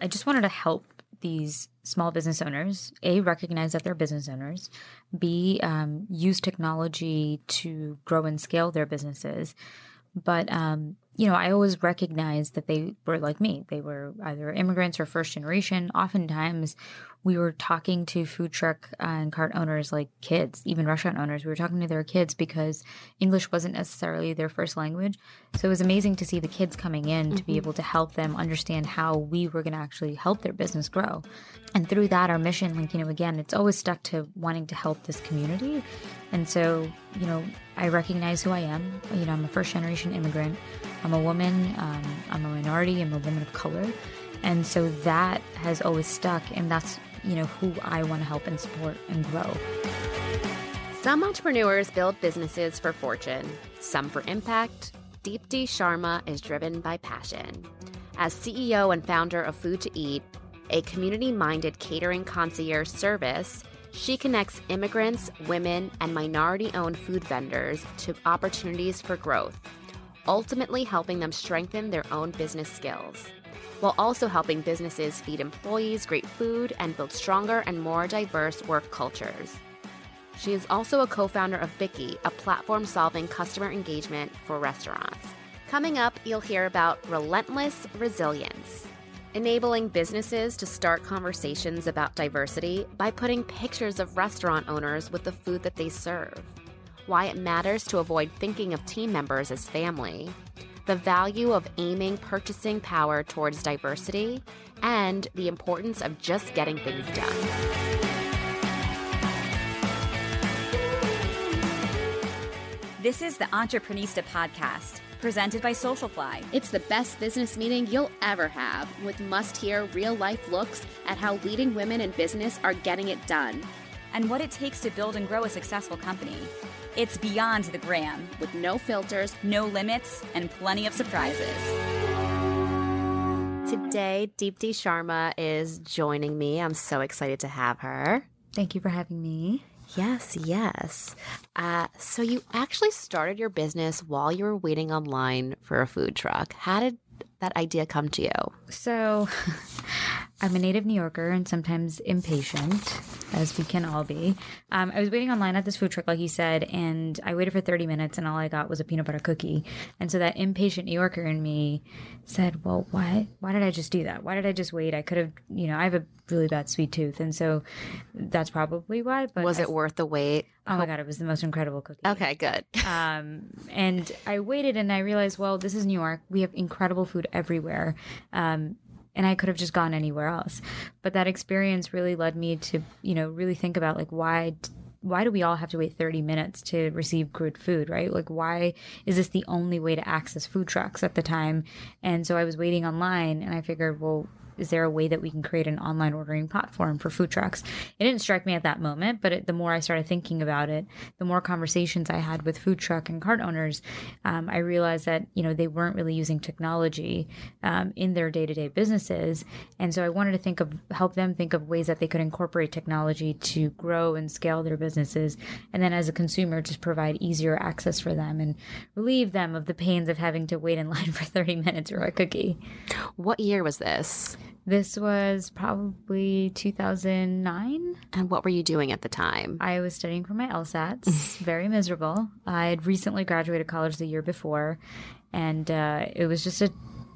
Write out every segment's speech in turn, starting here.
I just wanted to help these small business owners a recognize that they're business owners b um, use technology to grow and scale their businesses. But um, you know i always recognized that they were like me. They were either immigrants or first generation. Oftentimes we were talking to food truck and cart owners like kids, even restaurant owners. We were talking to their kids because English wasn't necessarily their first language. So it was amazing to see the kids coming in mm-hmm. to be mm-hmm. able to help them understand how we were going to actually help their business grow. And through that, our mission, like, you know, again, it's always stuck to wanting to help this community. And so, you know, I recognize who I am. You know, I'm a first generation immigrant. I'm a woman. Um, I'm a minority. I'm a woman of color. And so that has always stuck. And that's you know, who I want to help and support and grow. Some entrepreneurs build businesses for fortune, some for impact. Deepti Sharma is driven by passion. As CEO and founder of Food to Eat, a community minded catering concierge service, she connects immigrants, women, and minority owned food vendors to opportunities for growth, ultimately helping them strengthen their own business skills while also helping businesses feed employees great food and build stronger and more diverse work cultures. She is also a co founder of Bikky, a platform solving customer engagement for restaurants. Coming up, you'll hear about relentless resilience, enabling businesses to start conversations about diversity by putting pictures of restaurant owners with the food that they serve, why it matters to avoid thinking of team members as family the value of aiming purchasing power towards diversity, and the importance of just getting things done. This is the Entreprenista podcast, presented by Socialfly. It's the best business meeting you'll ever have, with must hear real life looks at how leading women in business are getting it done and what it takes to build and grow a successful company. It's beyond the gram, with no filters, no limits, and plenty of surprises. Today, Deepti Sharma is joining me. I'm so excited to have her. Thank you for having me. Yes, yes. Uh, so, you actually started your business while you were waiting online for a food truck. How did that idea come to you? So, I'm a native New Yorker and sometimes impatient, as we can all be. Um, I was waiting online at this food truck, like you said, and I waited for 30 minutes, and all I got was a peanut butter cookie. And so that impatient New Yorker in me said, "Well, why? Why did I just do that? Why did I just wait? I could have, you know, I have a really bad sweet tooth, and so that's probably why." But was I, it worth the wait? Oh my god, it was the most incredible cookie. Okay, good. um, and I waited, and I realized, well, this is New York. We have incredible food everywhere. Um, and I could have just gone anywhere else. But that experience really led me to, you know, really think about like why why do we all have to wait 30 minutes to receive good food, right? Like why is this the only way to access food trucks at the time? And so I was waiting online and I figured, well, is there a way that we can create an online ordering platform for food trucks? It didn't strike me at that moment, but it, the more I started thinking about it, the more conversations I had with food truck and cart owners, um, I realized that you know they weren't really using technology um, in their day to day businesses, and so I wanted to think of help them think of ways that they could incorporate technology to grow and scale their businesses, and then as a consumer, just provide easier access for them and relieve them of the pains of having to wait in line for 30 minutes for a cookie. What year was this? This was probably 2009. And what were you doing at the time? I was studying for my LSATs, very miserable. I had recently graduated college the year before, and uh, it was just a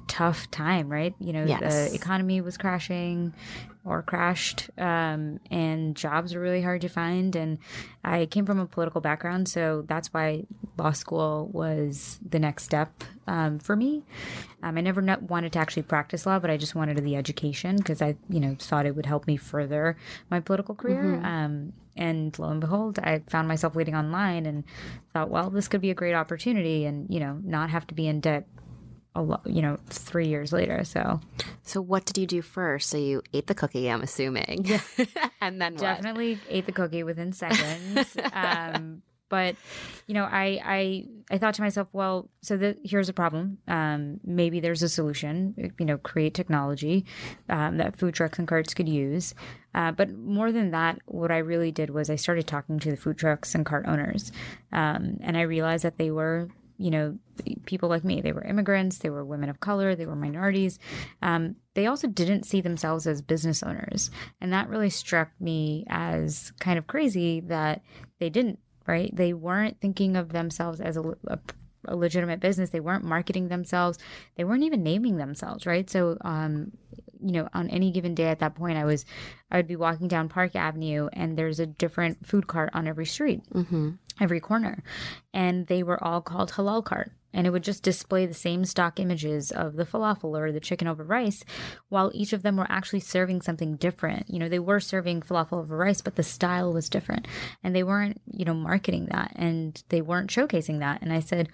tough time, right? You know, yes. the economy was crashing or crashed, um, and jobs were really hard to find. And I came from a political background, so that's why law school was the next step um, for me. Um, I never wanted to actually practice law, but I just wanted the education because I, you know, thought it would help me further my political career. Mm-hmm. Um, and lo and behold, I found myself waiting online and thought, well, this could be a great opportunity, and you know, not have to be in debt a lot, you know, three years later. So, so what did you do first? So you ate the cookie, I'm assuming. Yeah. and then definitely ate the cookie within seconds. um, but you know, I, I, I thought to myself, well, so the, here's a problem. Um, maybe there's a solution, you know, create technology, um, that food trucks and carts could use. Uh, but more than that, what I really did was I started talking to the food trucks and cart owners. Um, and I realized that they were you know, people like me. They were immigrants, they were women of color, they were minorities. Um, they also didn't see themselves as business owners. And that really struck me as kind of crazy that they didn't, right? They weren't thinking of themselves as a, a a legitimate business. They weren't marketing themselves. They weren't even naming themselves, right? So, um, you know, on any given day at that point, I was, I would be walking down Park Avenue and there's a different food cart on every street, mm-hmm. Every corner. And they were all called halal cart. And it would just display the same stock images of the falafel or the chicken over rice, while each of them were actually serving something different. You know, they were serving falafel over rice, but the style was different. And they weren't, you know, marketing that and they weren't showcasing that. And I said,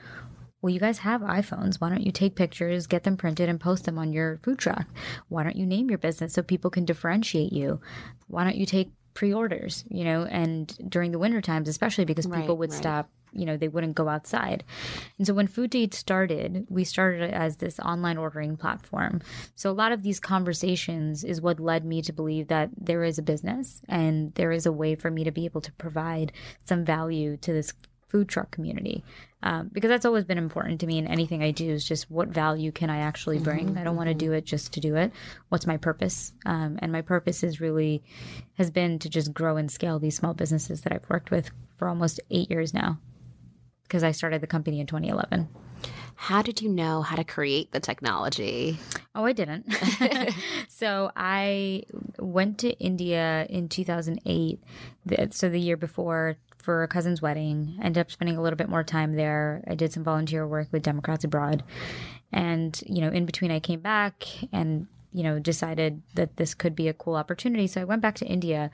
well, you guys have iPhones. Why don't you take pictures, get them printed, and post them on your food truck? Why don't you name your business so people can differentiate you? Why don't you take pre-orders you know and during the winter times especially because people Right, would right. stop you know they wouldn't go outside and so when food to eat started we started as this online ordering platform so a lot of these conversations is what led me to believe that there is a business and there is a way for me to be able to provide some value to this food truck community um, because that's always been important to me in anything I do is just what value can I actually bring. I don't want to do it just to do it. What's my purpose? Um, and my purpose is really has been to just grow and scale these small businesses that I've worked with for almost eight years now because I started the company in 2011. How did you know how to create the technology? Oh, I didn't. so I went to India in 2008, the- so the year before for a cousin's wedding. Ended up spending a little bit more time there. I did some volunteer work with Democrats Abroad, and you know, in between, I came back and you know decided that this could be a cool opportunity. So I went back to India.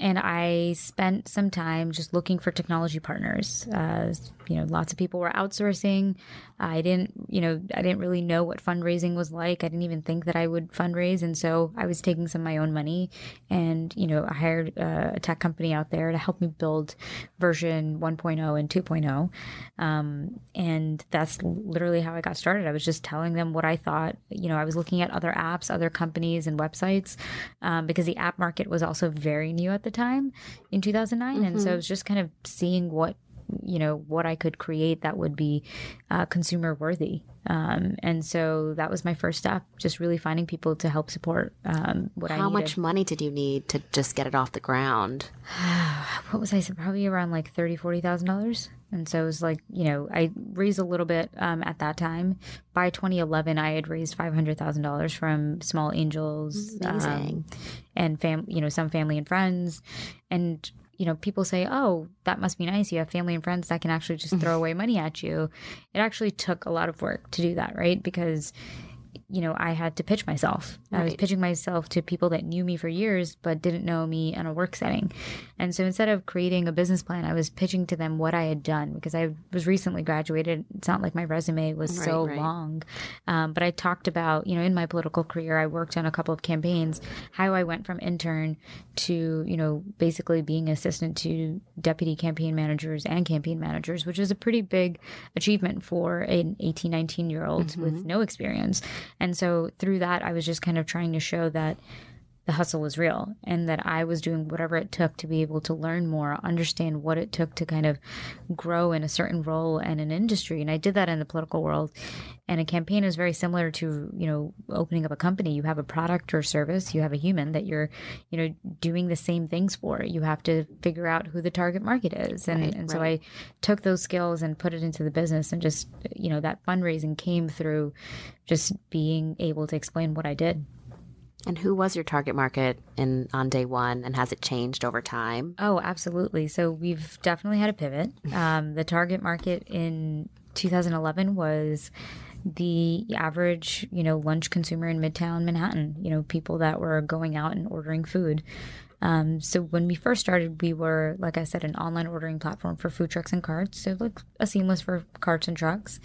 And I spent some time just looking for technology partners. Uh, you know, lots of people were outsourcing. I didn't, you know, I didn't really know what fundraising was like. I didn't even think that I would fundraise, and so I was taking some of my own money, and you know, I hired uh, a tech company out there to help me build version 1.0 and 2.0, um, and that's literally how I got started. I was just telling them what I thought. You know, I was looking at other apps, other companies, and websites um, because the app market was also very new at the time in 2009, and so I was just kind of seeing what you know what I could create that would be uh, consumer worthy. Um, and so that was my first step, just really finding people to help support um, what I How much money did you need to just get it off the ground? what was I? Probably around like thirty, forty thousand dollars. And so it was like, you know, I raised a little bit um, at that time. By 2011, I had raised five hundred thousand dollars from small angels, um, and fam, you know, some family and friends, and you know, people say, "Oh, that must be nice. You have family and friends that can actually just throw away money at you." It actually took a lot of work to do that, right? Because you know, I had to pitch myself. I was pitching myself to people that knew me for years but didn't know me in a work setting. And so instead of creating a business plan, I was pitching to them what I had done because I was recently graduated. It's not like my resume was so Right, right. long. Um, but I talked about, you know, in my political career, I worked on a couple of campaigns, how I went from intern to, you know, basically being assistant to deputy campaign managers and campaign managers, which is a pretty big achievement for an 18, 19 year old with no experience. And so through that, I was just kind of trying to show that the hustle was real and that I was doing whatever it took to be able to learn more, understand what it took to kind of grow in a certain role and an industry. And I did that in the political world. And a campaign is very similar to, you know, opening up a company. You have a product or service, you have a human that you're, you know, doing the same things for. You have to figure out who the target market is. And, Right, and so. I took those skills and put it into the business and just, you know, that fundraising came through just being able to explain what I did. And who was your target market in on day one, and has it changed over time? Oh, absolutely. So we've definitely had a pivot. Um, the target market in 2011 was the average, you know, lunch consumer in Midtown Manhattan. You know, people that were going out and ordering food. Um, so when we first started, we were, like I said, an online ordering platform for food trucks and carts. So like a seamless for carts and trucks.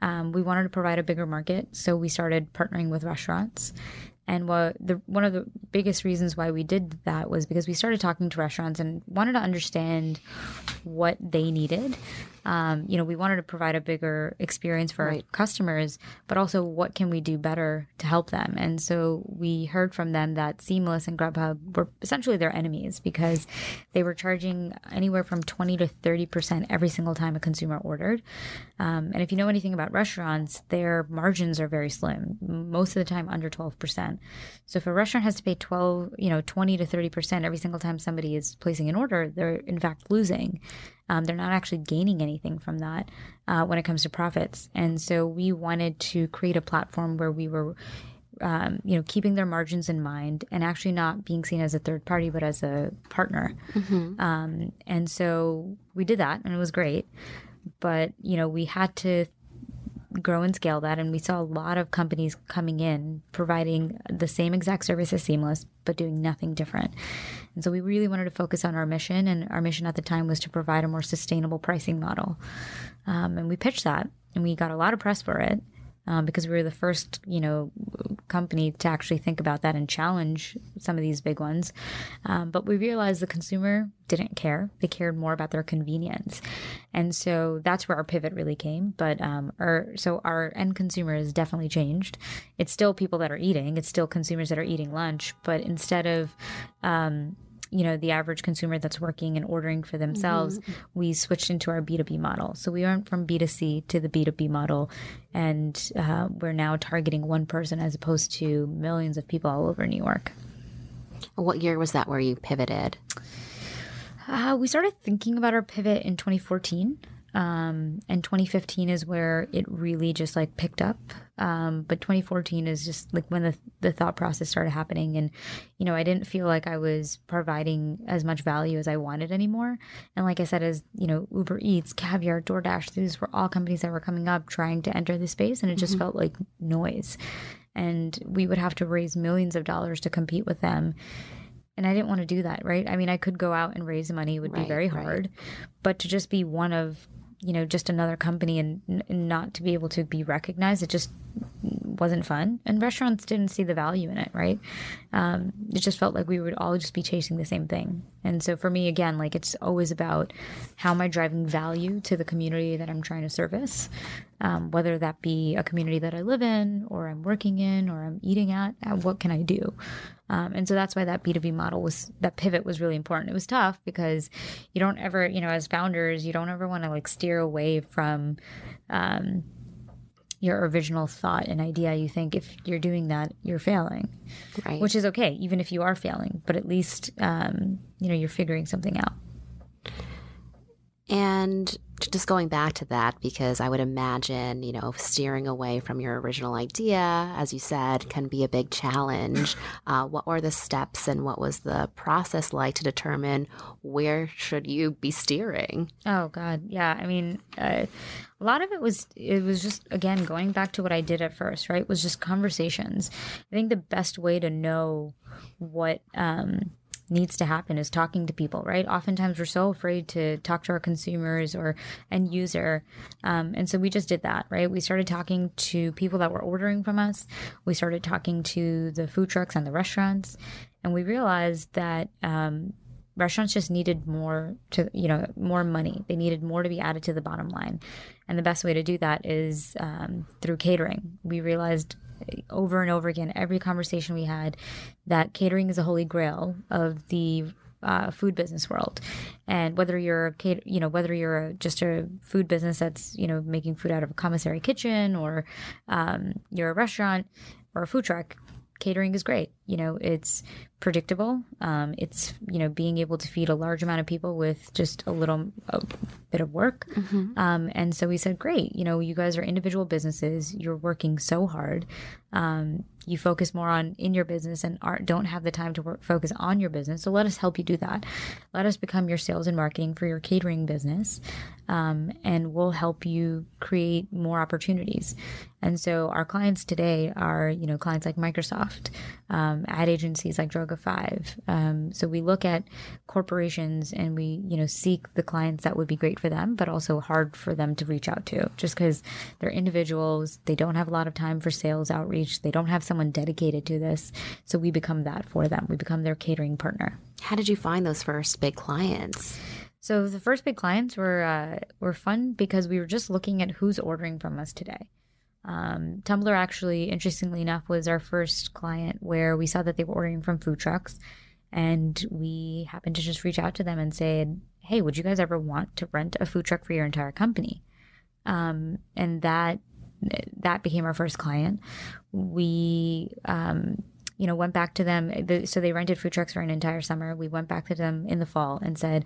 Um, we wanted to provide a bigger market, so we started partnering with restaurants. And what the one of the biggest reasons why we did that was because we started talking to restaurants and wanted to understand what they needed. Um, you know, we wanted to provide a bigger experience for Right. our customers, but also what can we do better to help them? And so we heard from them that Seamless and Grubhub were essentially their enemies because they were charging anywhere from 20 to 30% every single time a consumer ordered. Um, and if you know anything about restaurants, their margins are very slim, most of the time under 12%. So if a restaurant has to pay 12, you know, 20 to 30% every single time somebody is placing an order, they're in fact losing. Um, they're not actually gaining anything from that uh, when it comes to profits. And so we wanted to create a platform where we were um, you know, keeping their margins in mind and actually not being seen as a third party, but as a partner. Um, and so we did that, and it was great. But you know, we had to grow and scale that, and we saw a lot of companies coming in providing the same exact service as Seamless, but doing nothing different. And so we really wanted to focus on our mission, and our mission at the time was to provide a more sustainable pricing model. Um, and we pitched that, and we got a lot of press for it um, because we were the first, you know, company to actually think about that and challenge some of these big ones. Um, but we realized the consumer didn't care; they cared more about their convenience, and so that's where our pivot really came. But um, our so our end consumer has definitely changed. It's still people that are eating; it's still consumers that are eating lunch, but instead of um, you know the average consumer that's working and ordering for themselves we switched into our b2b model. So we went from b2c to the b2b model and uh, we're now targeting one person as opposed to millions of people all over new york. What year was that where you pivoted? uh, we started thinking about our pivot in 2014 um, and 2015 is where it really just like picked up. Um, but 2014 is just like when the, the thought process started happening. And you know i didn't feel like i was providing as much value as i wanted anymore. And like i said as you know uber eats caviar doordash these were all companies that were coming up trying to enter the space and it just felt like noise. And we would have to raise millions of dollars to compete with them. And I didn't want to do that, right? I mean, I could go out and raise money; it would be Right, very right. hard. But to just be one of, you know, just another company and, not to be able to be recognized, it just wasn't fun. And restaurants didn't see the value in it, right? Um, it just felt like we would all just be chasing the same thing. And so for me, again, like it's always about how am I driving value to the community that I'm trying to service, um, whether that be a community that I live in, or I'm working in, or I'm eating at. What can I do? Um, and so that's why that B2B model was that pivot was really important. It was tough because you don't ever, you know, as founders, you don't ever want to like steer away from um, your original thought and idea. You think if you're doing that, you're failing, Right. which is okay, even if you are failing, but at least, um, you know, you're figuring something out. And just going back to that, because I would imagine, you know, steering away from your original idea, as you said, can be a big challenge. Uh, what were the steps and what was the process like to determine where should you be steering? Oh God, yeah. I mean, uh, a lot of it was it was just again going back to what I did at first, right? Was just conversations. I think the best way to know what um, needs to happen is talking to people, right? Oftentimes we're so afraid to talk to our consumers or end user, um, and so we just did that, right? We started talking to people that were ordering from us. We started talking to the food trucks and the restaurants, and we realized that. Um, restaurants just needed more to you know more money. They needed more to be added to the bottom line. And the best way to do that is um, through catering. We realized over and over again every conversation we had that catering is a holy grail of the uh, food business world. And whether you're you know whether you're just a food business that's you know making food out of a commissary kitchen or um, you're a restaurant or a food truck catering is great you know it's predictable. Um, it's you know being able to feed a large amount of people with just a little a bit of work. Um, and so we said great you know you guys are individual businesses. You're working so hard. Um, you focus more on in your business and aren't, don't have the time to work, focus on your business. So let us help you do that. Let us become your sales and marketing for your catering business um, and we'll help you create more opportunities. And so our clients today are you know clients like microsoft um, ad agencies like droga 5 um, so we look at corporations and we you know seek the clients that would be great for them but also hard for them to reach out to just because they're individuals they don't have a lot of time for sales outreach they don't have someone dedicated to this so we become that for them we become their catering partner How did you find those first big clients? So the first big clients were uh, were fun because we were just looking at who's ordering from us today. Um, Tumblr actually, interestingly enough, was our first client where we saw that they were ordering from food trucks, and we happened to just reach out to them and say, "Hey, would you guys ever want to rent a food truck for your entire company?" Um, and that that became our first client. We um, you know, went back to them. Eh, so they rented food trucks for an entire summer. We went back to them in the fall and said,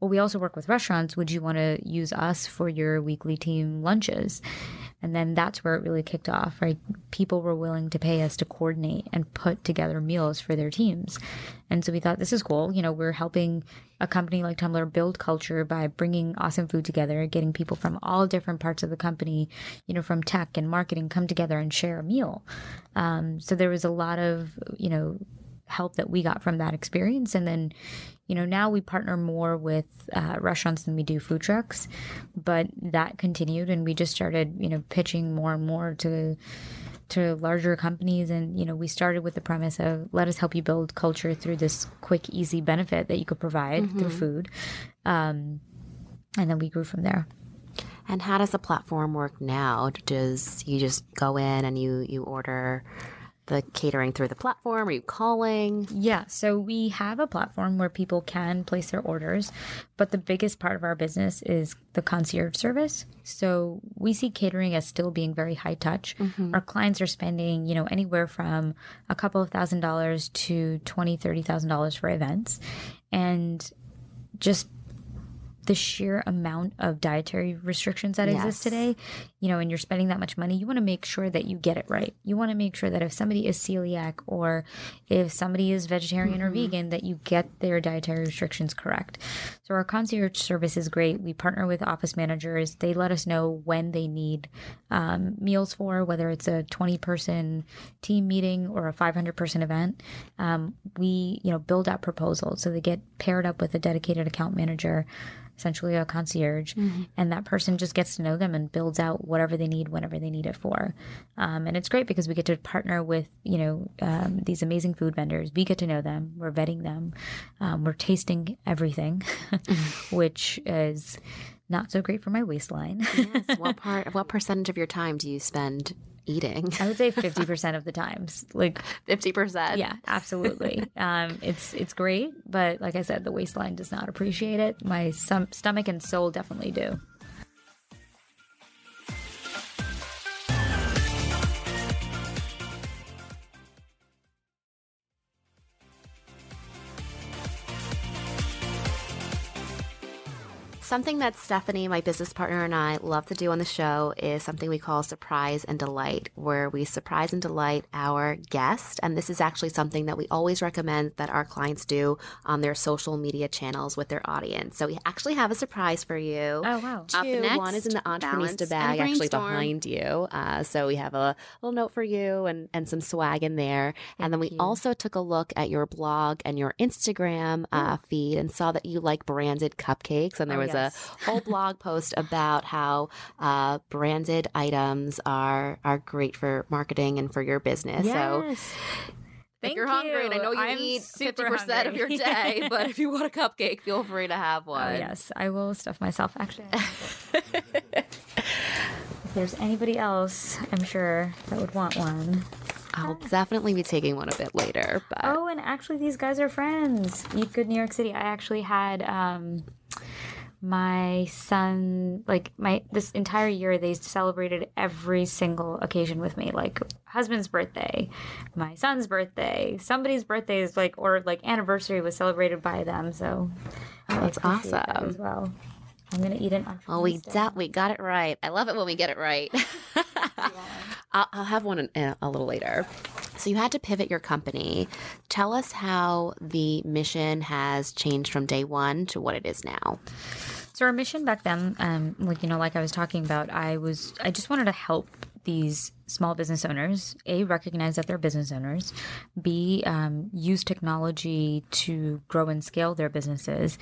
well, we also work with restaurants. Would you want to use us for your weekly team lunches? And then that's where it really kicked off, right? People were willing to pay us to coordinate and put together meals for their teams. And so we thought this is cool. You know, we're helping a company like Tumblr build culture by bringing awesome food together, getting people from all different parts of the company, you know, from tech and marketing come together and share a meal. Um, so there was a lot of, you know, help that we got from that experience. And then, you know, now we partner more with uh, restaurants than we do food trucks, but that continued, and we just started, you know, pitching more and more to to larger companies. And you know we started with the premise of let us help you build culture through this quick easy benefit that you could provide mm-hmm. through food. Um, and then we grew from there. And how does the platform work now? Does you just go in and you you order the catering through the platform? Are you calling? Yeah, so we have a platform where people can place their orders, but the biggest part of our business is the concierge service. So we see catering as still being very high touch. Mm-hmm. Our clients are spending, you know, anywhere from a couple of thousand dollars to twenty, thirty thousand dollars for events. And just the sheer amount of dietary restrictions that yes. exist today, you know, and you're spending that much money, you want to make sure that you get it right. You want to make sure that if somebody is celiac or if somebody is vegetarian mm-hmm. or vegan, that you get their dietary restrictions correct. So our concierge service is great. We partner with office managers. They let us know when they need um, meals for, whether it's a 20 person team meeting or a 500 person event. Um, we, you know, build out proposals. So they get paired up with a dedicated account manager essentially a concierge, mm-hmm. and that person just gets to know them and builds out whatever they need whenever they need it for. Um, and it's great because we get to partner with you know um, these amazing food vendors. We get to know them. We're vetting them. Um, we're tasting everything, which is not so great for my waistline. yes. What part? What percentage of your time do you spend eating? I would say 50% of the times. Like 50%. Yeah, absolutely. um, it's it's great, but like I said, the waistline does not appreciate it. My stomach and soul definitely do. Something that Stephanie, my business partner, and I love to do on the show is something we call surprise and delight, where we surprise and delight our guest. And this is actually something that we always recommend that our clients do on their social media channels with their audience. So we actually have a surprise for you. Oh, wow. Up Two. next, one is in the Entreprenista bag, actually behind you. Uh, so we have a little note for you and, and some swag in there. Thank and then we you. also took a look at your blog and your Instagram uh, feed and saw that you like branded cupcakes. And there oh, was yes a whole blog post about how uh, branded items are are great for marketing and for your business. Yes. So. Thank if you're you. hungry, and I know you I'm eat 50% of your day, but if you want a cupcake, feel free to have one. Oh, yes, I will stuff myself. Actually, if there's anybody else, I'm sure that would want one. I'll definitely be taking one a bit later. But oh, and actually, these guys are friends. Eat Good New York City. I actually had um, my son like my this entire year they celebrated every single occasion with me like husband's birthday my son's birthday somebody's birthday is like or like anniversary was celebrated by them so oh, that's awesome that as well i'm gonna eat it well we de- we got it right. I love it when we get it right. I'll, I'll, have one in, a little later. So you had to pivot your company. Tell us how the mission has changed from day one to what it is now. So our mission back then, um, like you know, like I was talking about, I was I just wanted to help these small business owners a recognize that they're business owners b um, use technology to grow and scale their businesses.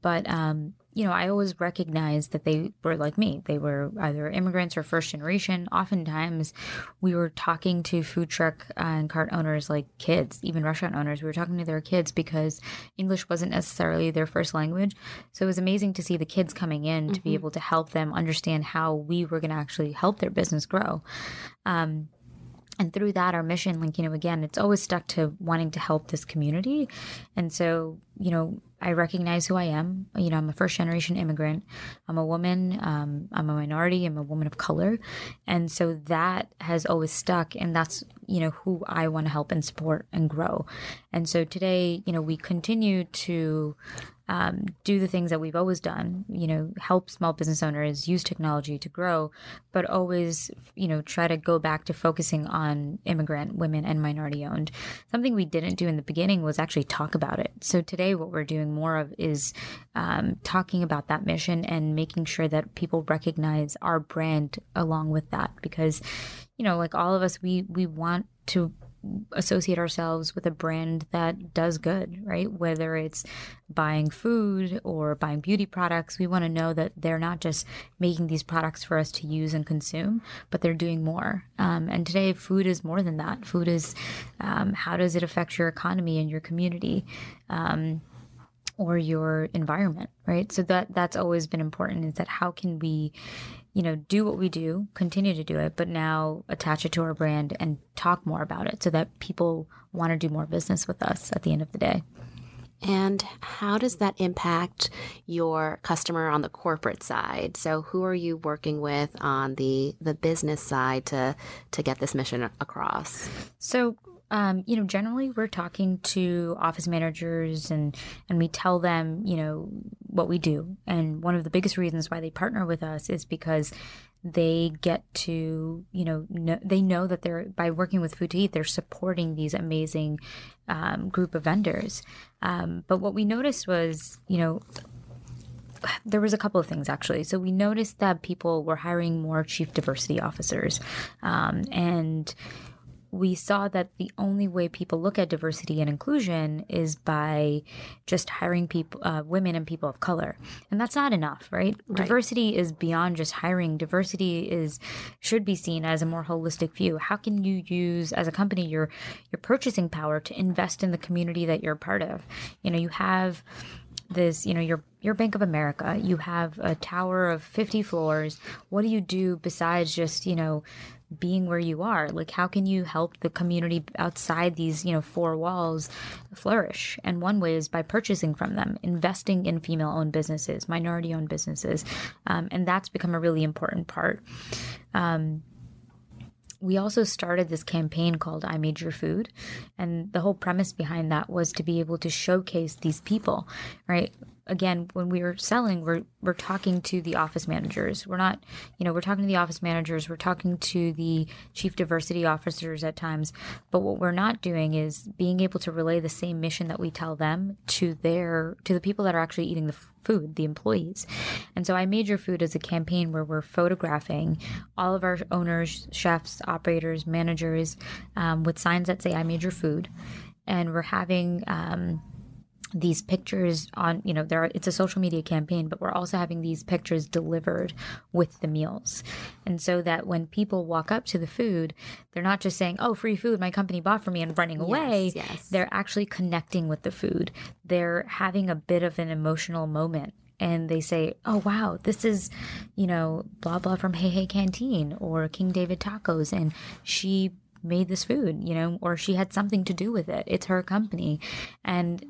But um, you know, I always recognized that they were like me. They were either immigrants or first generation. Oftentimes, we were talking to food truck and cart owners like kids, even restaurant owners. We were talking to their kids because English wasn't necessarily their first language. So it was amazing to see the kids coming in mm-hmm. to be mm-hmm. able to help them understand how we were going to actually help their business grow. Um, and through that our mission like you know again it's always stuck to wanting to help this community and so you know i recognize who i am. You know i'm a first generation immigrant. I'm a woman um, i'm a minority i'm a woman of color. And so that has always stuck and that's you know who i want to help and support and grow. And so today you know we continue to um, do the things that we've always done, you know, help small business owners use technology to grow, but always, you know, try to go back to focusing on immigrant women and minority owned. Something we didn't do in the beginning was actually talk about it. So today, what we're doing more of is um, talking about that mission and making sure that people recognize our brand along with that because, you know, like all of us, we we want to associate ourselves with a brand that does good, right? Whether it's buying food or buying beauty products, we want to know that they're not just making these products for us to use and consume, but they're doing more. Um, and today, food is more than that. Food is um, how does it affect your economy and your community? Um, or your environment right so that that's always been important is that how can we you know, do what we do, continue to do it, but now attach it to our brand and talk more about it so that people want to do more business with us at the end of the day. And how does that impact your customer on the corporate side? So who are you working with on the the business side to to get this mission across? So um, you know, generally we're talking to office managers and and we tell them, you know, what we do. And one of the biggest reasons why they partner with us is because they get to, you know, know they know that they're by working with Food to Eat, they're supporting these amazing um, group of vendors. Um, but what we noticed was, you know, there was a couple of things actually. So we noticed that people were hiring more chief diversity officers, um, and we saw that the only way people look at diversity and inclusion is by just hiring people, uh, women and people of color, and that's not enough, right? right? Diversity is beyond just hiring. Diversity is should be seen as a more holistic view. How can you use as a company your your purchasing power to invest in the community that you're part of? You know, you have this you know your your bank of america you have a tower of 50 floors what do you do besides just you know being where you are like how can you help the community outside these you know four walls flourish and one way is by purchasing from them investing in female owned businesses minority owned businesses um, and that's become a really important part um, we also started this campaign called I Made Your Food. And the whole premise behind that was to be able to showcase these people, right? Again when we were selling we're we're talking to the office managers. We're not you know we're talking to the office managers. We're talking to the chief diversity officers at times. But what we're not doing is being able to relay the same mission that we tell them to their to the people that are actually eating the food the employees. And so i made your food as a campaign where we're photographing all of our owners chefs operators managers um, with signs that say i made your food. And we're having um, these pictures on you know there are, it's a social media campaign but we're also having these pictures delivered with the meals and so that when people walk up to the food they're not just saying oh free food my company bought for me and running away yes, yes. they're actually connecting with the food they're having a bit of an emotional moment and they say, "Oh wow, this is, you know, blah blah from Hey Hey Canteen or King David Tacos," and she made this food, you know, or she had something to do with it. It's her company, and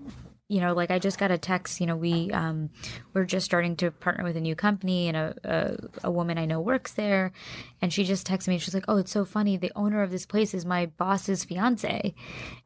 you know, like I just got a text, you know, we, um, we're just starting to partner with a new company and a, a, a woman I know works there. And she just texted me. She's like, Oh, it's so funny. The owner of this place is my boss's fiance.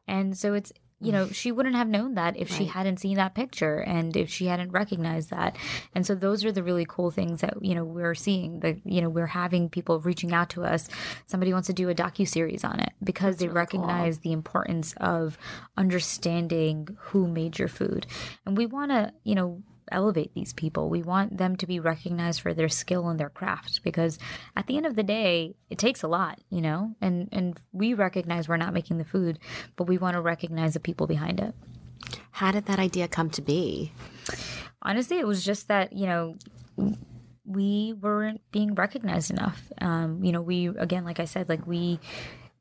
And so it's, you know, she wouldn't have known that if right. she hadn't seen that picture and if she hadn't recognized that. And so those are the really cool things that, you know, we're seeing that, you know, we're having people reaching out to us. Somebody wants to do a docu series on it because That's they really recognize cool. the importance of understanding who made your food. And we want to, you know, elevate these people. We want them to be recognized for their skill and their craft because at the end of the day, it takes a lot, you know? And and we recognize we're not making the food, but we want to recognize the people behind it. How did that idea come to be? honestly, it was just that you know we weren't being recognized enough. Um, you know, we again, like I said, like we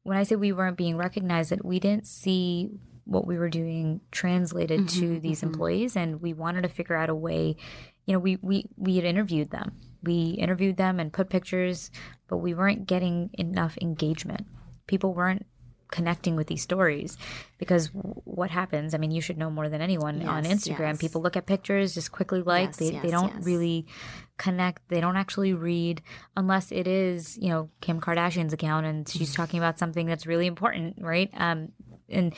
when I say we weren't being recognized, that we didn't see what we were doing translated mm-hmm, to these mm-hmm. employees, and we wanted to figure out a way. You know, we we we had interviewed them. We interviewed them and put pictures, but we weren't getting enough engagement. People weren't connecting with these stories because what happens i mean you should know more than anyone yes, on instagram yes. people look at pictures just quickly like yes, they, they don't really connect they don't actually read unless it is you know kim kardashian's account and she's mm-hmm. talking about something that's really important right um and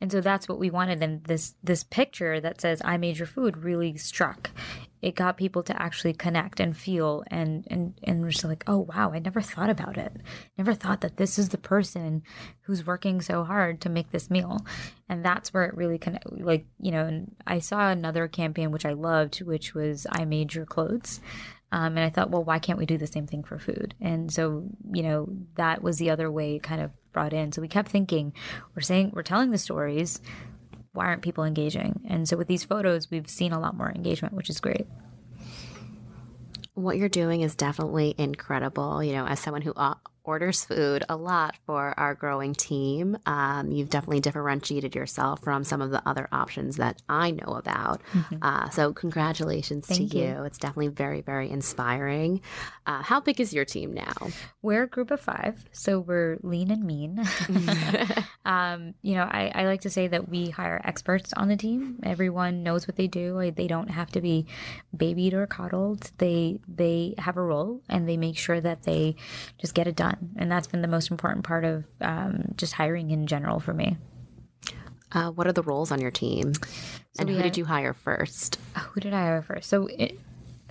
and so that's what we wanted. And this this picture that says i made your food really struck. It got people to actually connect and feel and and and just like oh wow i never thought about it. Never thought that this is the person who's working so hard to make this meal. And that's where it really connect like you know and i saw another campaign which i loved which was i made your clothes um, and I thought, well, why can't we do the same thing for food? And so, you know, that was the other way kind of brought in. So we kept thinking, we're saying, we're telling the stories, why aren't people engaging? And so with these photos, we've seen a lot more engagement, which is great. What you're doing is definitely incredible. You know, as someone who orders food a lot for our growing team. Um, you've definitely differentiated yourself from some of the other options that I know about. Mm-hmm. Uh, so, congratulations Thank to you. you. It's definitely very, very inspiring. Uh, how big is your team now? We're a group of five, so we're lean and mean. um, you know, I, I, like to say that we hire experts on the team. Everyone knows what they do. They don't have to be babied or coddled. They they have a role and they make sure that they just get it done and that's been the most important part of um, just hiring in general for me. Uh, what are the roles on your team, so and who had, did you hire first? Oh, who did I hire first? So, it,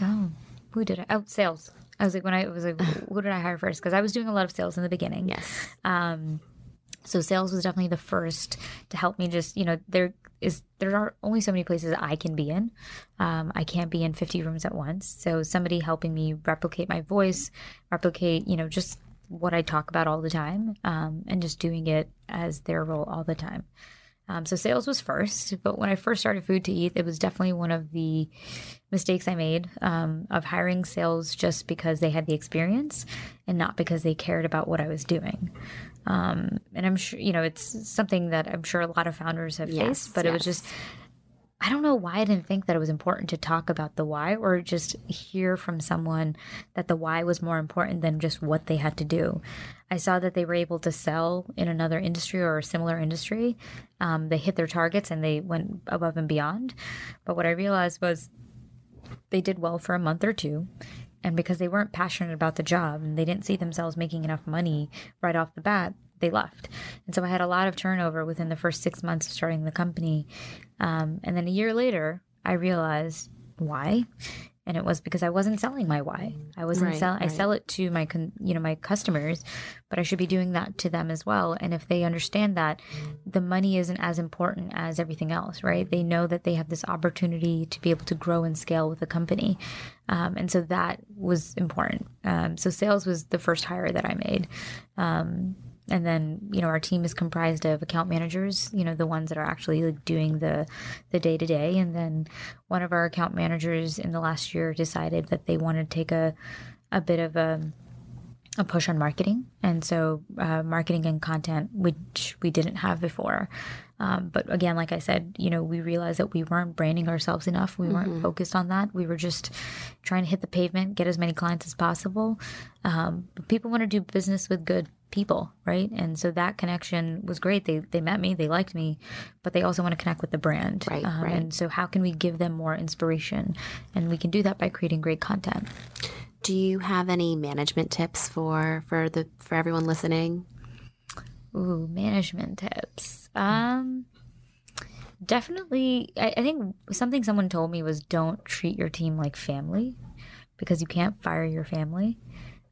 oh, who did I? Oh, sales. I was like, when I was like, who did I hire first? Because I was doing a lot of sales in the beginning. Yes. Um, so sales was definitely the first to help me. Just you know, there is there are only so many places I can be in. Um, I can't be in 50 rooms at once. So somebody helping me replicate my voice, replicate, you know, just what I talk about all the time um, and just doing it as their role all the time. Um, so sales was first, but when I first started Food to Eat, it was definitely one of the mistakes I made um, of hiring sales just because they had the experience and not because they cared about what I was doing. Um, and I'm sure, you know, it's something that I'm sure a lot of founders have yes, faced, but yes. it was just I don't know why I didn't think that it was important to talk about the why or just hear from someone that the why was more important than just what they had to do. I saw that they were able to sell in another industry or a similar industry. Um, they hit their targets and they went above and beyond. But what I realized was they did well for a month or two. And because they weren't passionate about the job and they didn't see themselves making enough money right off the bat, they left. And so I had a lot of turnover within the first six months of starting the company. Um, and then a year later, I realized why. And it was because I wasn't selling my why. I wasn't right, selling. Right. I sell it to my, con- you know, my customers, but I should be doing that to them as well. And if they understand that, the money isn't as important as everything else, right? They know that they have this opportunity to be able to grow and scale with a company, um, and so that was important. Um, so sales was the first hire that I made. Um, and then you know our team is comprised of account managers you know the ones that are actually like doing the the day to day and then one of our account managers in the last year decided that they wanted to take a a bit of a a push on marketing. And so uh, marketing and content which we didn't have before. Um, but again like i said you know we realized that we weren't branding ourselves enough. We weren't mm-hmm. focused on that. We were just trying to hit the pavement get as many clients as possible. Um, people want to do business with good people, right? And so that connection was great. They they met me, they liked me, but they also want to connect with the brand. Right, um, right. And so how can we give them more inspiration? And we can do that by creating great content. Do you have any management tips for for the for everyone listening? Ooh, management tips. Um definitely I, I think something someone told me was don't treat your team like family because you can't fire your family.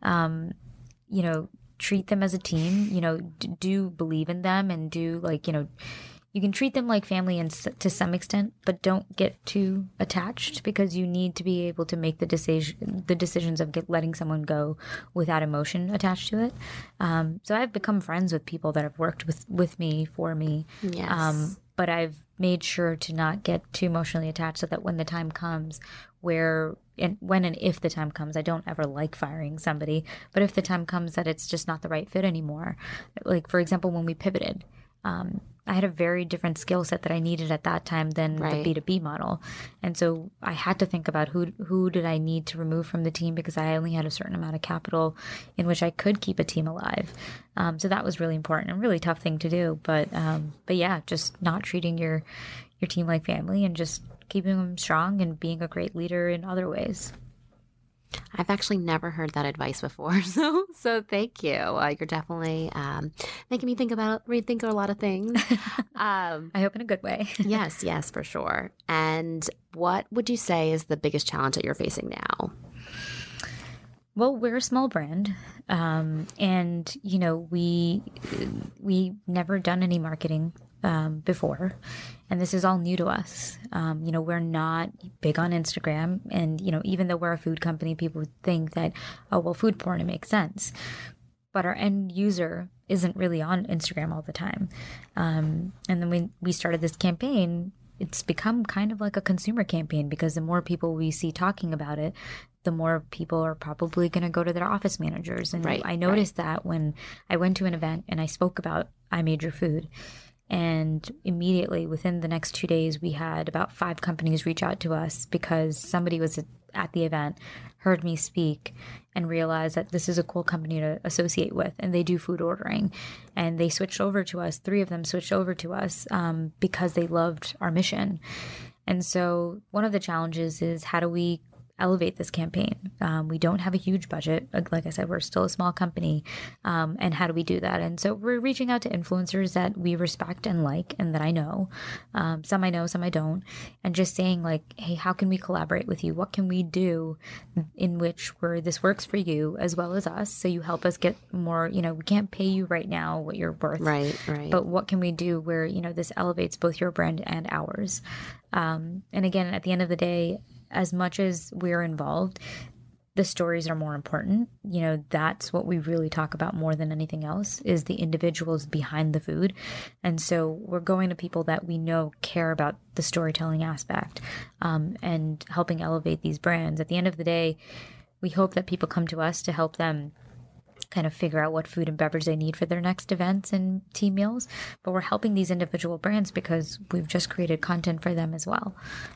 Um, you know, treat them as a team you know do believe in them and do like you know you can treat them like family and to some extent but don't get too attached because you need to be able to make the decision the decisions of get, letting someone go without emotion attached to it um, so i've become friends with people that have worked with with me for me yes. Um, but i've made sure to not get too emotionally attached so that when the time comes where and when and if the time comes i don't ever like firing somebody but if the time comes that it's just not the right fit anymore like for example when we pivoted um, I had a very different skill set that I needed at that time than Right. the B2B model. And so I had to think about who who did I need to remove from the team because I only had a certain amount of capital in which I could keep a team alive. Um, so that was really important and really tough thing to do. But um, but yeah, just not treating your your team like family and just keeping them strong and being a great leader in other ways. I've actually never heard that advice before, so so thank you. Uh, you're definitely um, making me think about rethink a lot of things. um, I hope in a good way. yes, yes, for sure. And what would you say is the biggest challenge that you're facing now? Well, we're a small brand, um, and you know we we never done any marketing um, before, and this is all new to us. Um, you know, we're not big on Instagram, and you know, even though we're a food company, people would think that oh well, food porn it makes sense, but our end user isn't really on Instagram all the time. Um, and then when we started this campaign, it's become kind of like a consumer campaign because the more people we see talking about it, the more people are probably going to go to their office managers. And Right, I noticed that when I went to an event and I spoke about I Made Your Food. And immediately within the next two days, we had about five companies reach out to us because somebody was at the event, heard me speak, and realized that this is a cool company to associate with. And they do food ordering. And they switched over to us. Three of them switched over to us um, because they loved our mission. And so one of the challenges is how do we elevate this campaign? Um, we don't have a huge budget. Like, I said, we're still a small company. Um, and how do we do that? And so we're reaching out to influencers that we respect and like and that I know. Um, some I know, some I don't. And just saying, like, hey, how can we collaborate with you? What can we do in which where this works for you as well as us? So you help us get more, you know, we can't pay you right now what you're worth. Right, right. But what can we do where, you know, this elevates both your brand and ours? Um, and again, at the end of the day, as much as we're involved, the stories are more important. You know, that's what we really talk about more than anything else is the individuals behind the food. And so we're going to people that we know care about the storytelling aspect um, and helping elevate these brands. At the end of the day, we hope that people come to us to help them kind of figure out what food and beverage they need for their next events and team meals. But we're helping these individual brands because we've just created content for them as well.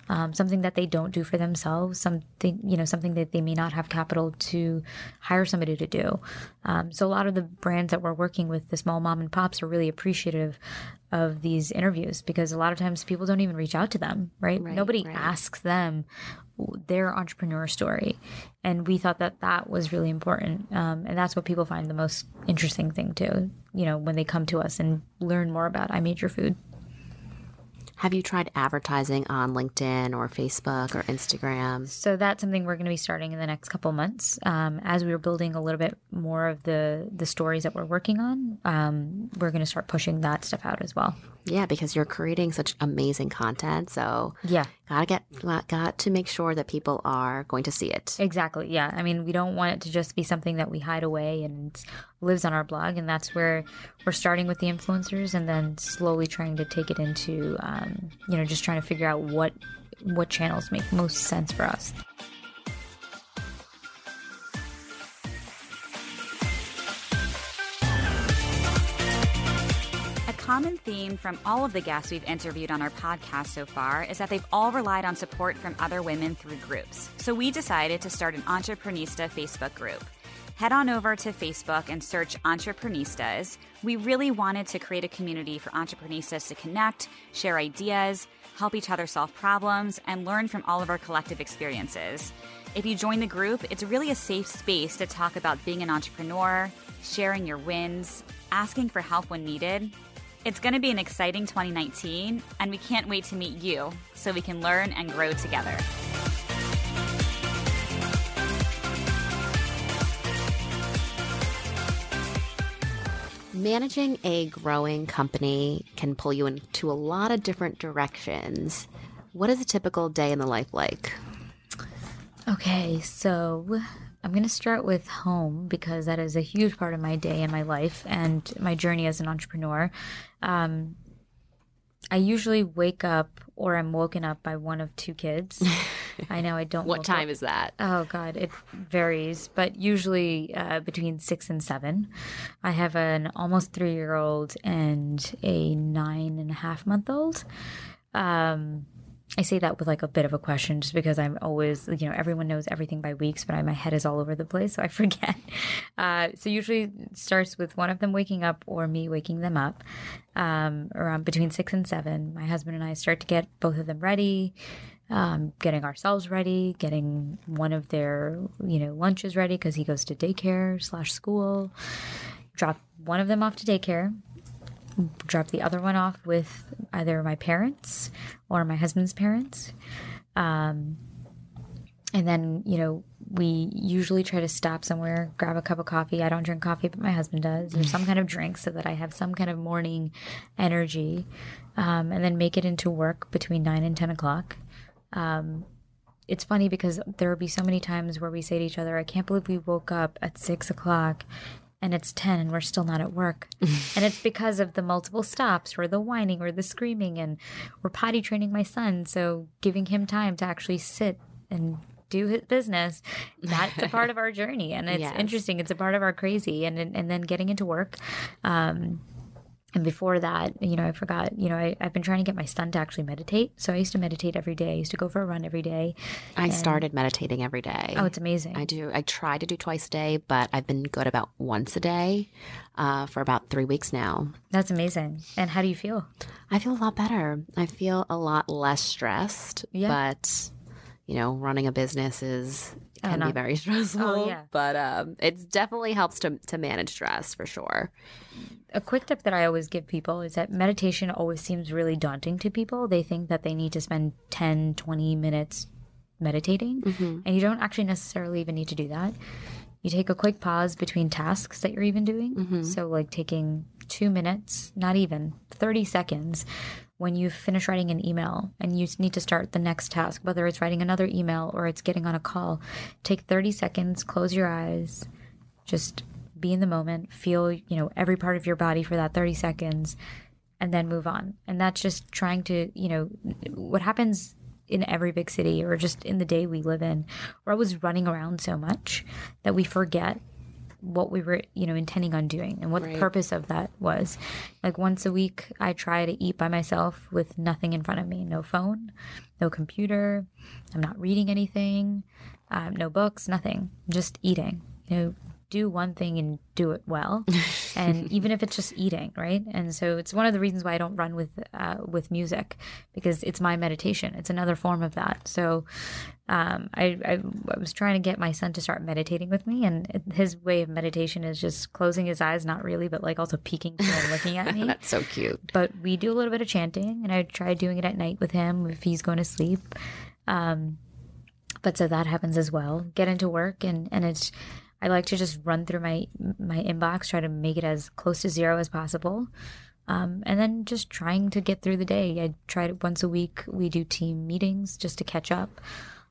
Um, something that they don't do for themselves, something, you know, something that they may not have capital to hire somebody to do. Um, so a lot of the brands that we're working with, the small mom and pops, are really appreciative of these interviews because a lot of times people don't even reach out to them, right? Right, Nobody right. asks them their entrepreneur story and we thought that that was really important um, and that's what people find the most interesting thing too you know when they come to us and learn more about i made your food Have you tried advertising on LinkedIn or Facebook or Instagram? so that's something we're going to be starting in the next couple months um, as we are building a little bit more of the the stories that we're working on um, we're going to start pushing that stuff out as well Yeah, because you're creating such amazing content. So yeah gotta get got to make sure that people are going to see it. Exactly. Yeah. I mean, we don't want it to just be something that we hide away and lives on our blog. And that's where we're starting with the influencers and then slowly trying to take it into, um, you know, just trying to figure out what what channels make most sense for us. Common theme from all of the guests we've interviewed on our podcast so far is that they've all relied on support from other women through groups. So we decided to start an Entreprenista Facebook group. Head on over to Facebook and search Entreprenistas. We really wanted to create a community for entreprenistas to connect, share ideas, help each other solve problems, and learn from all of our collective experiences. If you join the group, it's really a safe space to talk about being an entrepreneur, sharing your wins, asking for help when needed. It's going to be an exciting 2019, and we can't wait to meet you so we can learn and grow together. Managing a growing company can pull you into a lot of different directions. What is a typical day in the life like? Okay. So I'm going to start with home because that is a huge part of my day and my life and my journey as an entrepreneur. Um, I usually wake up or I'm woken up by one of two kids. I know I don't. What time up- is that? Oh God, it varies, but usually uh, between six and seven. I have an almost three-year-old and a nine and a half month old. Um, I say that with like a bit of a question, just because I'm always, you know, everyone knows everything by weeks, but I, my head is all over the place, so I forget. Uh, so usually starts with one of them waking up or me waking them up. Um, around between six and seven, my husband and I start to get both of them ready um, getting ourselves ready, getting one of their you know lunches ready because he goes to daycare slash school. Drop one of them off to daycare. Drop the other one off with either my parents or my husband's parents. Um, and then you know we usually try to stop somewhere, grab a cup of coffee. I don't drink coffee, but my husband does, or some kind of drink, so that I have some kind of morning energy, um, and then make it into work between nine and ten o'clock um, it's funny because there will be so many times where we say to each other, I can't believe we woke up at six o'clock and it's 10 and we're still not at work. and it's because of the multiple stops or the whining or the screaming. And we're potty training my son. So giving him time to actually sit and do his business that's a part of our journey and it's Yes. interesting it's a part of our crazy and and then getting into work um and before that, you know, I forgot, you know, I, I've been trying to get my son to actually meditate. So I used to meditate every day. I used to go for a run every day. I started meditating every day. Oh, it's amazing. I do. I try to do twice a day, but I've been good about once a day uh, for about three weeks now. That's amazing. And how do you feel? I feel a lot better. I feel a lot less stressed. Yeah. But you know, running a business is can be um, very oh, stressful. Oh, yeah. But um, it definitely helps to to manage stress for sure. A quick tip that I always give people is that meditation always seems really daunting to people. They think that they need to spend 10, 20 minutes meditating, mm-hmm. and you don't actually necessarily even need to do that. You take a quick pause between tasks that you're even doing. Mm-hmm. So, like taking two minutes, not even 30 seconds, when you finish writing an email and you need to start the next task, whether it's writing another email or it's getting on a call, take 30 seconds, close your eyes, just be in the moment, feel, you know, every part of your body for that 30 seconds and then move on. And that's just trying to, you know, what happens in every big city or just in the day we live in. We're always running around so much that we forget what we were, you know, intending on doing and what Right. the purpose of that was. Like once a week, I try to eat by myself with nothing in front of me no phone, no computer. I'm not reading anything, um, no books, nothing, just eating. You know, do one thing and do it well, and even if it's just eating, right? And so it's one of the reasons why I don't run with uh, with music because it's my meditation. It's another form of that. So um, I, I I was trying to get my son to start meditating with me, and his way of meditation is just closing his eyes, not really, but like also peeking and looking at me That's so cute. but we do a little bit of chanting and i try doing it at night with him if he's going to sleep um, but so that happens as well get into work and and it's i like to just run through my my inbox try to make it as close to zero as possible. Um, and then just trying to get through the day. I try to once a week we do team meetings just to catch up.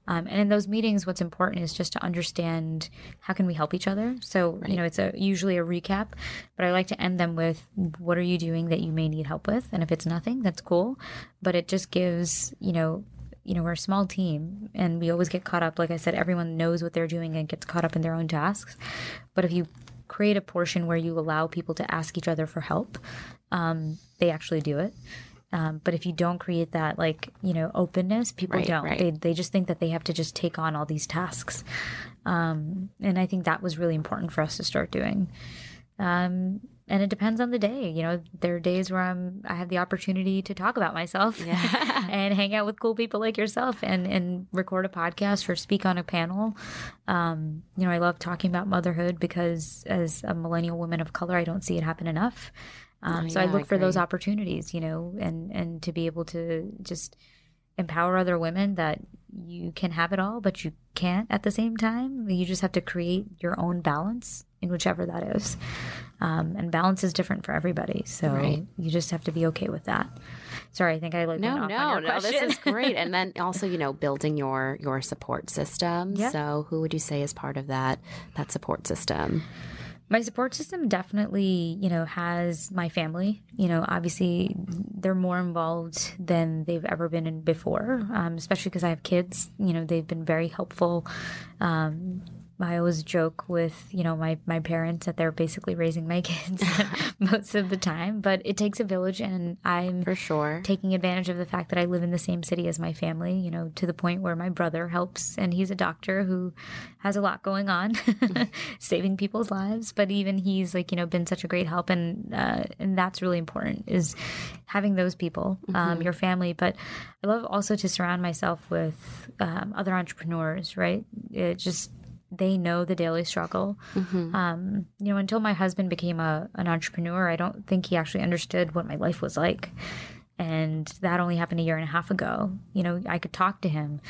Um, and in those meetings, what's important is just to understand how can we help each other. So you know, it's a usually a recap, but I like to end them with what are you doing that you may need help with, and if it's nothing, that's cool. But it just gives you know, you know, we're a small team, and we always get caught up. Like I said, everyone knows what they're doing and gets caught up in their own tasks. But if you create a portion where you allow people to ask each other for help, um, they actually do it. Um, but if you don't create that, like you know, openness, people Right, don't. right. They they just think that they have to just take on all these tasks, um, and I think that was really important for us to start doing. Um, and it depends on the day. You know, there are days where I'm I have the opportunity to talk about myself and hang out with cool people like yourself and and record a podcast or speak on a panel. Um, you know, I love talking about motherhood because as a millennial woman of color, I don't see it happen enough. Um, so I yeah, I look for those opportunities, you know, and and to be able to just empower other women that you can have it all, but you can't at the same time. You just have to create your own balance in whichever that is. Um, and balance is different for everybody. So Right. you just have to be okay with that. Sorry, I think I like No, no, no. This is great. And then also, you know, building your your support system. Yeah. So, who would you say is part of that that support system? my support system definitely, you know, has my family. You know, obviously they're more involved than they've ever been in before, um, especially because I have kids. You know, they've been very helpful. Um, I always joke with you know my my parents that they're basically raising my kids most of the time, but it takes a village, and I'm For sure. taking advantage of the fact that I live in the same city as my family. You know, to the point where my brother helps, and he's a doctor who has a lot going on, saving people's lives. But even he's like you know been such a great help, and uh, and that's really important is having those people, um, your family. But I love also to surround myself with um, other entrepreneurs. Right, it just they know the daily struggle. Um, you know, until my husband became a an entrepreneur, I don't think he actually understood what my life was like. And that only happened a year and a half ago. You know, I could talk to him,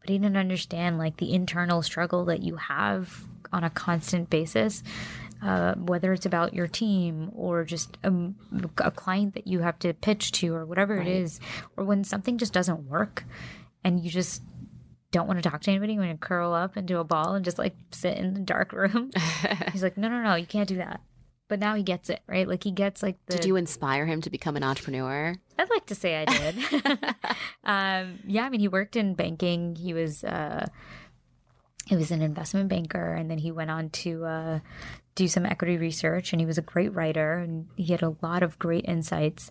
but he didn't understand like the internal struggle that you have on a constant basis. Uh, whether it's about your team or just a, a client that you have to pitch to or whatever it is, or when something just doesn't work and you just don't want to talk to anybody, you want to curl up into a ball and just like sit in the dark room. He's like, no, no, no, you can't do that. But now he gets it, right? Like he gets like the. Did you inspire him to become an entrepreneur? I'd like to say I did. um, yeah, I mean, he worked in banking. He was uh, he was an investment banker, and then he went on to uh, do some equity research. And he was a great writer, and he had a lot of great insights.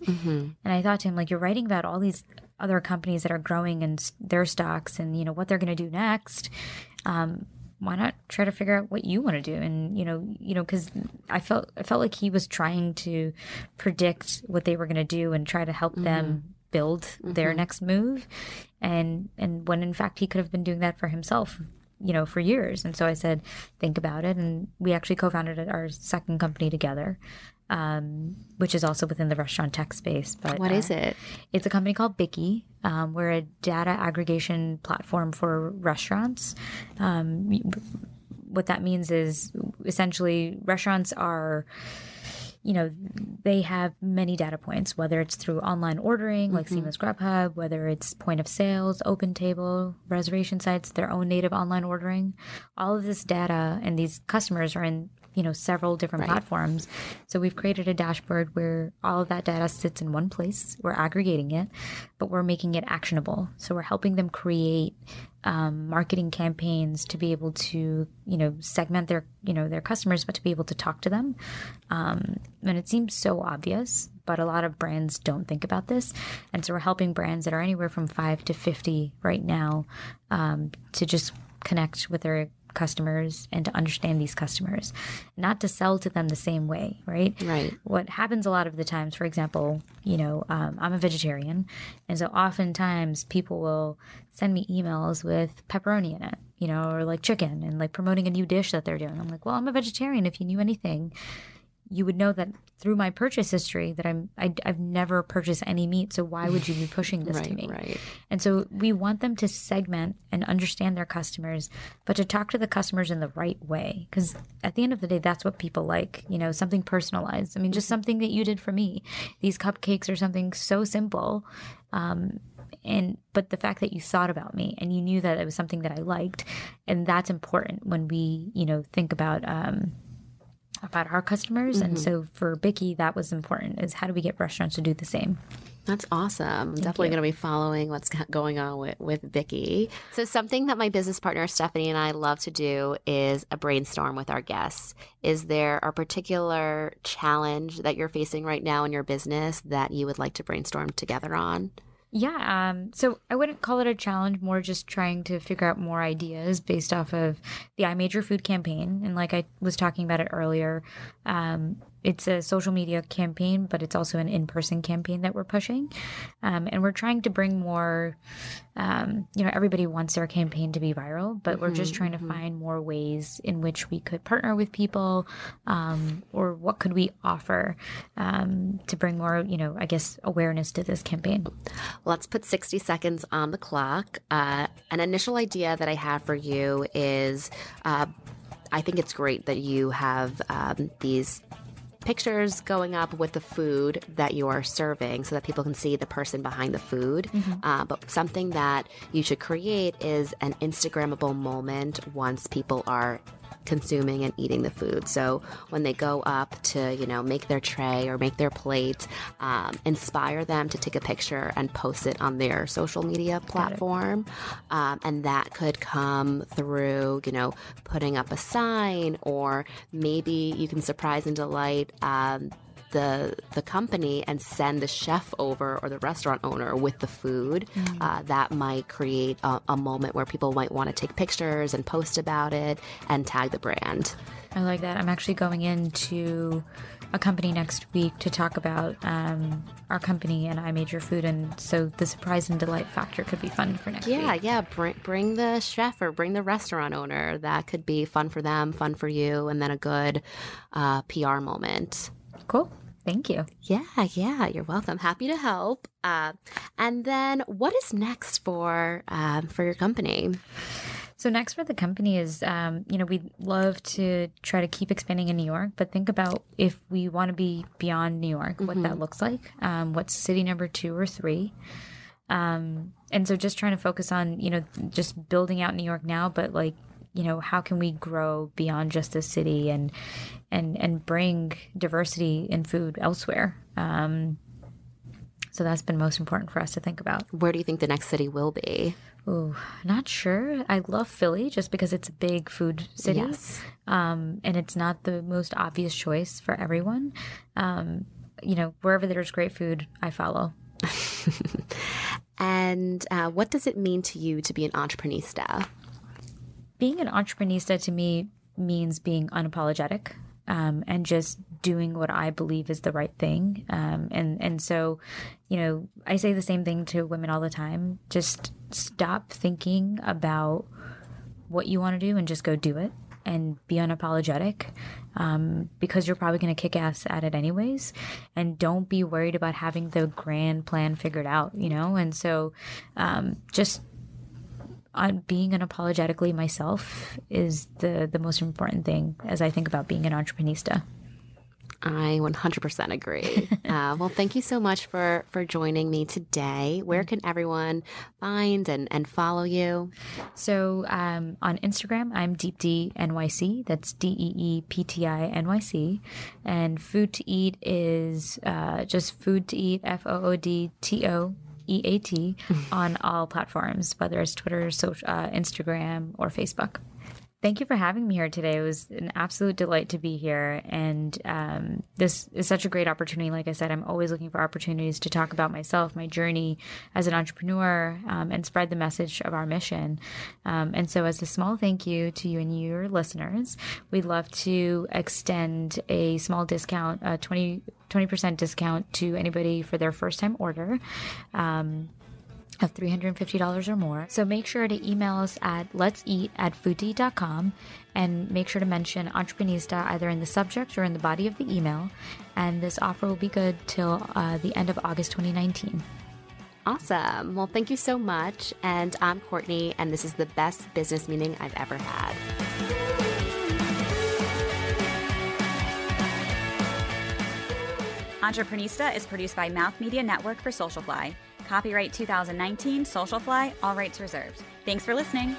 And I thought to him, like, you're writing about all these other companies that are growing and their stocks, and you know what they're going to do next. Um, why not try to figure out what you want to do? And you know you know because i felt i felt like he was trying to predict what they were going to do and try to help them build their next move. And and when in fact he could have been doing that for himself you know for years. And so i said think about it. And we actually co-founded our second company together um, which is also within the restaurant tech space but What uh, is it? it's a company called Bikky. Um, we're a data aggregation platform for restaurants. Um, what that means is essentially restaurants are you know they have many data points whether it's through online ordering like seamless grubhub whether it's point of sales open table reservation sites their own native online ordering all of this data and these customers are in you know several different platforms. So we've created a dashboard where all of that data sits in one place. We're aggregating it but we're making it actionable. So we're helping them create um, marketing campaigns to be able to you know segment their you know their customers but to be able to talk to them. Um, and it seems so obvious but a lot of brands don't think about this. And so we're helping brands that are anywhere from 5 to 50 right now um, to just connect with their customers and to understand these customers not to sell to them the same way right? Right. what happens a lot of the times for example you know um, i'm a vegetarian and so oftentimes people will send me emails with pepperoni in it you know or like chicken and like promoting a new dish that they're doing. I'm like well i'm a vegetarian if you knew anything you would know that through my purchase history that I'm I, I've never purchased any meat. So why would you be pushing this to me? right. And so we want them to segment and understand their customers, but to talk to the customers in the right way. Because at the end of the day, that's what people like. You know, something personalized. I mean, just something that you did for me. These cupcakes are something so simple. Um, and but the fact that you thought about me and you knew that it was something that I liked, and that's important when we, you know, think about um, about our customers. And mm-hmm. so for Bikky, that was important. Is how do we get restaurants to do the same? That's awesome. I'm definitely going to be following what's going on with, with Bikky. So, something that my business partner Stephanie and I love to do is a brainstorm with our guests. Is there a particular challenge that you're facing right now in your business that you would like to brainstorm together on? Yeah. Um, so I wouldn't call it a challenge, more just trying to figure out more ideas based off of the I Made Your Food campaign. And like I was talking about it earlier, um, it's a social media campaign, but it's also an in person campaign that we're pushing. Um, and we're trying to bring more, um, you know, everybody wants their campaign to be viral, but we're just trying to find more ways in which we could partner with people um, or what could we offer um, to bring more, you know, I guess, awareness to this campaign. Let's put 60 seconds on the clock. Uh, an initial idea that I have for you is uh, I think it's great that you have um, these pictures going up with the food that you are serving so that people can see the person behind the food. Uh, but something that you should create is an Instagrammable moment once people are consuming and eating the food. So when they go up to, you know, make their tray or make their plate, um, inspire them to take a picture and post it on their social media platform. Um, and that could come through, you know, putting up a sign or maybe you can surprise and delight. Um, the the company and send the chef over or the restaurant owner with the food. Mm. Uh, that might create a, a moment where people might want to take pictures and post about it and tag the brand. I like that. I'm actually going into a company next week to talk about um, our company and I Made Your Food, and so the surprise and delight factor could be fun for next yeah, week. Yeah, yeah. Bring, bring the chef or bring the restaurant owner. That could be fun for them, fun for you, and then a good uh, PR moment. Cool. Thank you. Yeah, yeah, you're welcome. Happy to help. Uh, and then, what is next for um, for your company? So next for the company is, um, you know, we'd love to try to keep expanding in New York, but think about if we want to be beyond New York, what mm-hmm. that looks like. Um, what's city number two or three? Um, and so just trying to focus on, you know, just building out New York now, but like you know how can we grow beyond just the city and and and bring diversity in food elsewhere um, so that's been most important for us to think about where do you think the next city will be Oh, not sure. I love Philly just because it's a big food city, yes. um, and it's not the most obvious choice for everyone. Um, you know, wherever there's great food, I follow. and uh, what does it mean to you to be an entreprenista? Being an entrepreneurista to me means being unapologetic um, and just doing what I believe is the right thing. Um, and and so, you know, I say the same thing to women all the time. Just stop thinking about what you want to do and just go do it and be unapologetic um, because you're probably going to kick ass at it anyways. And don't be worried about having the grand plan figured out, you know? And so um, just on being unapologetically myself is the the most important thing as I think about being an entrepreneurista. I 100% agree. uh, well, thank you so much for for joining me today. Where can everyone find and, and follow you? So um, on Instagram, I'm Deepti NYC. That's D E E P T I N Y C. And Food to Eat is uh, just Food to Eat F O O D T O EAT on all platforms, whether it's Twitter, social, uh, Instagram, or Facebook. Thank you for having me here today. It was an absolute delight to be here. And um, this is such a great opportunity. Like I said, I'm always looking for opportunities to talk about myself, my journey as an entrepreneur, um, and spread the message of our mission. Um, and so, as a small thank you to you and your listeners, we'd love to extend a small discount, a 20, 20% discount to anybody for their first time order. Um, of $350 or more. So make sure to email us at let's eat at foodtoeat.com and make sure to mention Entreprenista either in the subject or in the body of the email. And this offer will be good till uh, the end of August 2019. Awesome. Well, thank you so much. And I'm Courtney, and this is the best business meeting I've ever had. Entreprenista is produced by Mouth Media Network for Socialfly. Copyright 2019, Socialfly, all rights reserved. Thanks for listening.